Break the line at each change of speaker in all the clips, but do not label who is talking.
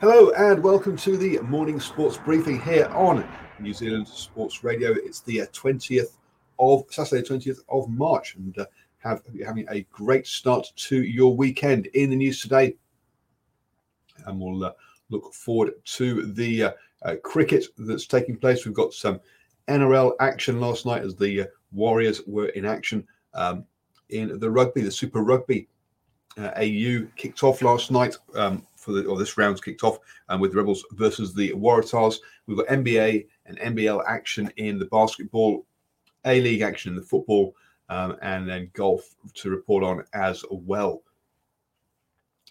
Hello and welcome to the morning sports briefing here on New Zealand Sports Radio. It's the uh, twentieth of Saturday, twentieth of March, and uh, have you're having a great start to your weekend. In the news today, and we'll uh, look forward to the uh, uh, cricket that's taking place. We've got some NRL action last night as the uh, Warriors were in action um, in the rugby, the Super Rugby. AU kicked off last night. Um, for the or this round's kicked off um, with Rebels versus the Waratahs. We've got NBA and NBL action in the basketball, A League action in the football, um, and then golf to report on as well.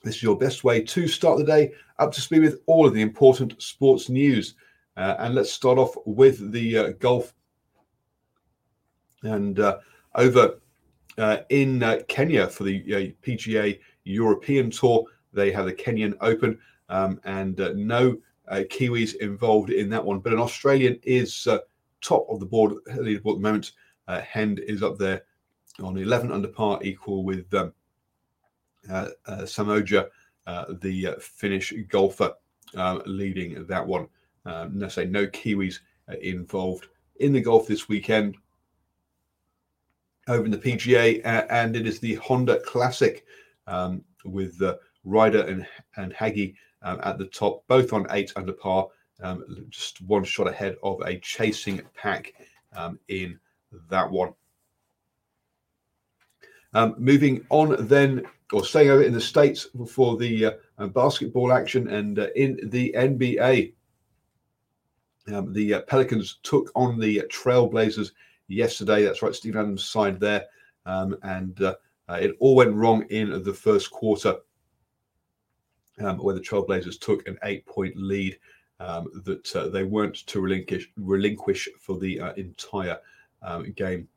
This is your best way to start the day up to speed with all of the important sports news. Uh, and let's start off with the uh, golf. And uh, over uh, in uh, Kenya for the uh, PGA European Tour, they have the Kenyan Open, um, and uh, no uh, Kiwis involved in that one. But an Australian is uh, top of the board at the moment. Uh, Hend is up there on 11 under par, equal with um, uh, uh, Samooja, the Finnish golfer, um, leading that one. Um, no, say no Kiwis involved in the golf this weekend over in the PGA, and it is the Honda Classic um, with the Ryder and and Hagy um, at the top, both on eight under par, um, just one shot ahead of a chasing pack um, in that one. Um, moving on then, or staying over in the States for the uh, basketball action and uh, in the NBA. Um, the uh, Pelicans took on the Trailblazers yesterday. That's right, Steve Adams signed there. Um, and uh, uh, it all went wrong in the first quarter um, where the Trailblazers took an eight point lead um, that uh, they weren't to relinquish, relinquish for the uh, entire um, game,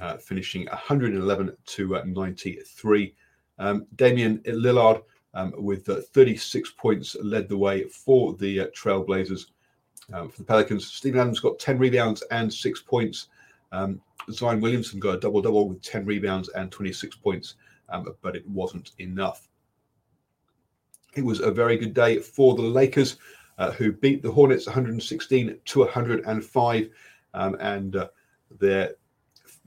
uh, finishing 111 to uh, 93. Um, Damian Lillard, um, with uh, 36 points, led the way for the uh, Trailblazers. Um, for the Pelicans, Steven Adams got 10 rebounds and six points. Zion Williamson got a double double with 10 rebounds and 26 points, but it wasn't enough. It was a very good day for the Lakers, uh, who beat the Hornets 116 to 105, um, and uh, their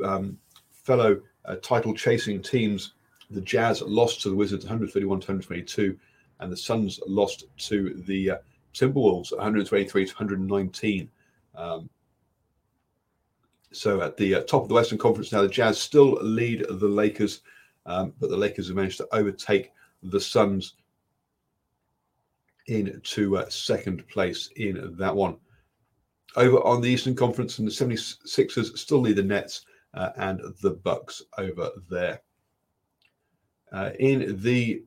um, fellow uh, title chasing teams, the Jazz, lost to the Wizards 131 to 122, and the Suns lost to the uh, Timberwolves 123 to 119. Um, so at the uh, top of the Western Conference now, the Jazz still lead the Lakers, um, but the Lakers have managed to overtake the Suns into uh, second place in that one. Over on the Eastern Conference, and the 76ers still lead the Nets uh, and the Bucks over there. Uh, in the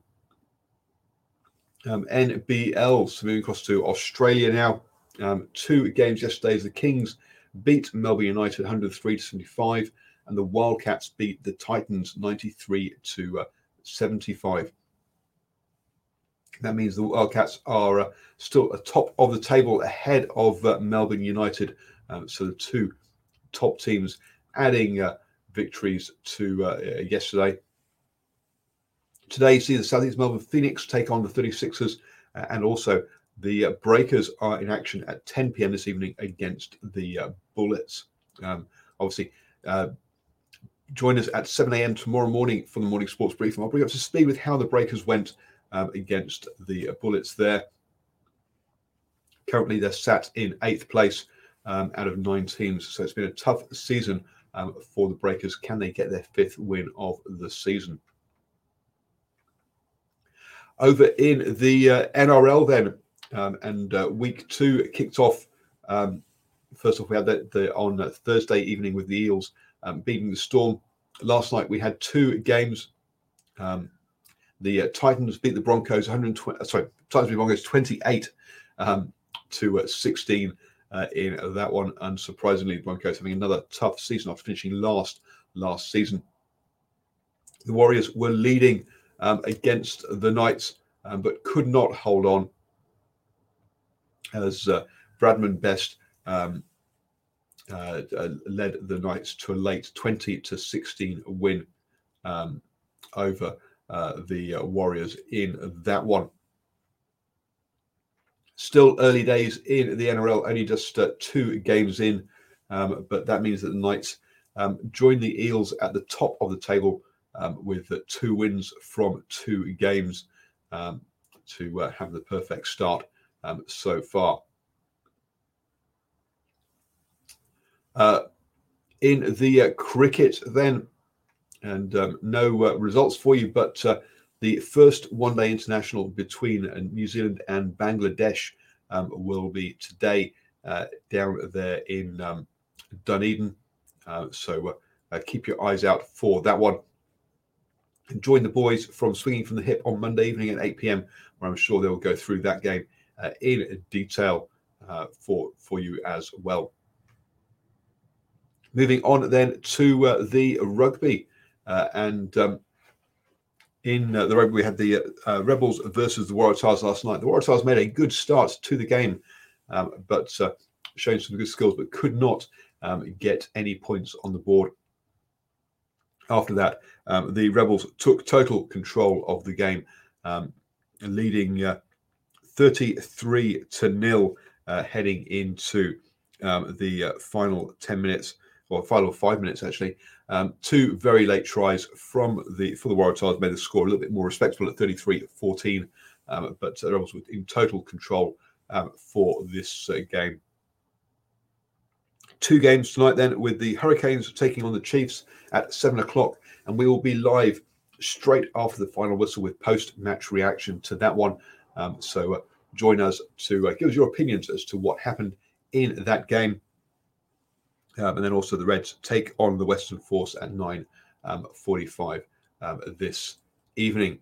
um, NBL, so moving across to Australia now. Um, two games yesterday. The Kings beat Melbourne United 103 to 75, and the Wildcats beat the Titans 93 to uh, 75. That means the Wildcats are uh, still top of the table ahead of uh, Melbourne United. Um, so the two top teams adding uh, victories to uh, yesterday. Today, you see the Southeast Melbourne Phoenix take on the 36ers, uh, and also the uh, Breakers are in action at 10 p.m. this evening against the Bullets. Um, obviously, join us at 7 a.m. tomorrow morning for the morning sports briefing. I'll bring up to speed with how the Breakers went um, against the Bullets there. Currently, they're sat in eighth place um, out of nine teams. So it's been a tough season um, for the Breakers. Can they get their fifth win of the season? Over in the uh, NRL, then, um, and uh, week two kicked off. Um, first off, we had the, on Thursday evening with the Eels um, beating the Storm. Last night we had two games. Um, the uh, Titans beat the Broncos 120. Uh, sorry, Titans beat Broncos 28 um, to uh, 16 uh, in that one. Unsurprisingly, Broncos having another tough season after finishing last last season. The Warriors were leading um, against the Knights, um, but could not hold on as uh, Bradman Best um, uh, uh, led the Knights to a late 20 to 16 win um, over uh, the uh, Warriors in that one. Still early days in the NRL, only just uh, two games in, um, but that means that the Knights um, join the Eels at the top of the table um, with two wins from two games um, to uh, have the perfect start um, so far. Uh, in the uh, cricket, then, and um, no uh, results for you, but uh, the first one day international between uh, New Zealand and Bangladesh um, will be today uh, down there in um, Dunedin. so keep your eyes out for that one. And join the boys from Swinging from the Hip on Monday evening at 8 p.m., where I'm sure they'll go through that game in detail for, for you as well. Moving on then to uh, the rugby. Uh, and um, in uh, the rugby, we had the uh, Rebels versus the Waratahs last night. The Waratahs made a good start to the game, um, but uh, showing some good skills, but could not um, get any points on the board. After that, um, the Rebels took total control of the game, um, leading uh, 33 to nil heading into um, the final 10 minutes or final five minutes actually. Um, two very late tries from the for the Waratahs made the score a little bit more respectable at 33-14, um, but the Rebels were in total control um, for this uh, game. Two games tonight then with the Hurricanes taking on the Chiefs at seven o'clock, and we will be live straight after the final whistle with post-match reaction to that one. Um, so uh, join us to uh, give us your opinions as to what happened in that game. Um, and then also the Reds take on the Western Force at 9.45 um, um, this evening.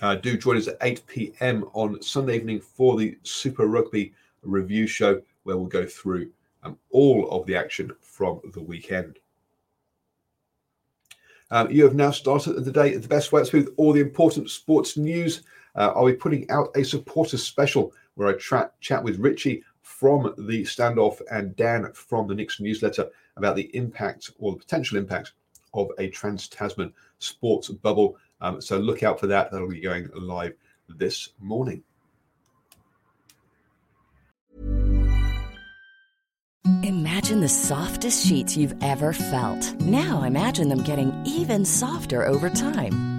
Uh, do join us at 8 p.m. on Sunday evening for the Super Rugby review show, where we'll go through um, all of the action from the weekend. Um, you have now started the day at the best way with all the important sports news. Uh, I'll be putting out a supporter special where I tra- chat with Richie from the standoff and Dan from the Nixon newsletter about the impact or the potential impact of a trans Tasman sports bubble. Um, so look out for that. That'll be going live this morning.
Imagine the softest sheets you've ever felt. Now imagine them getting even softer over time.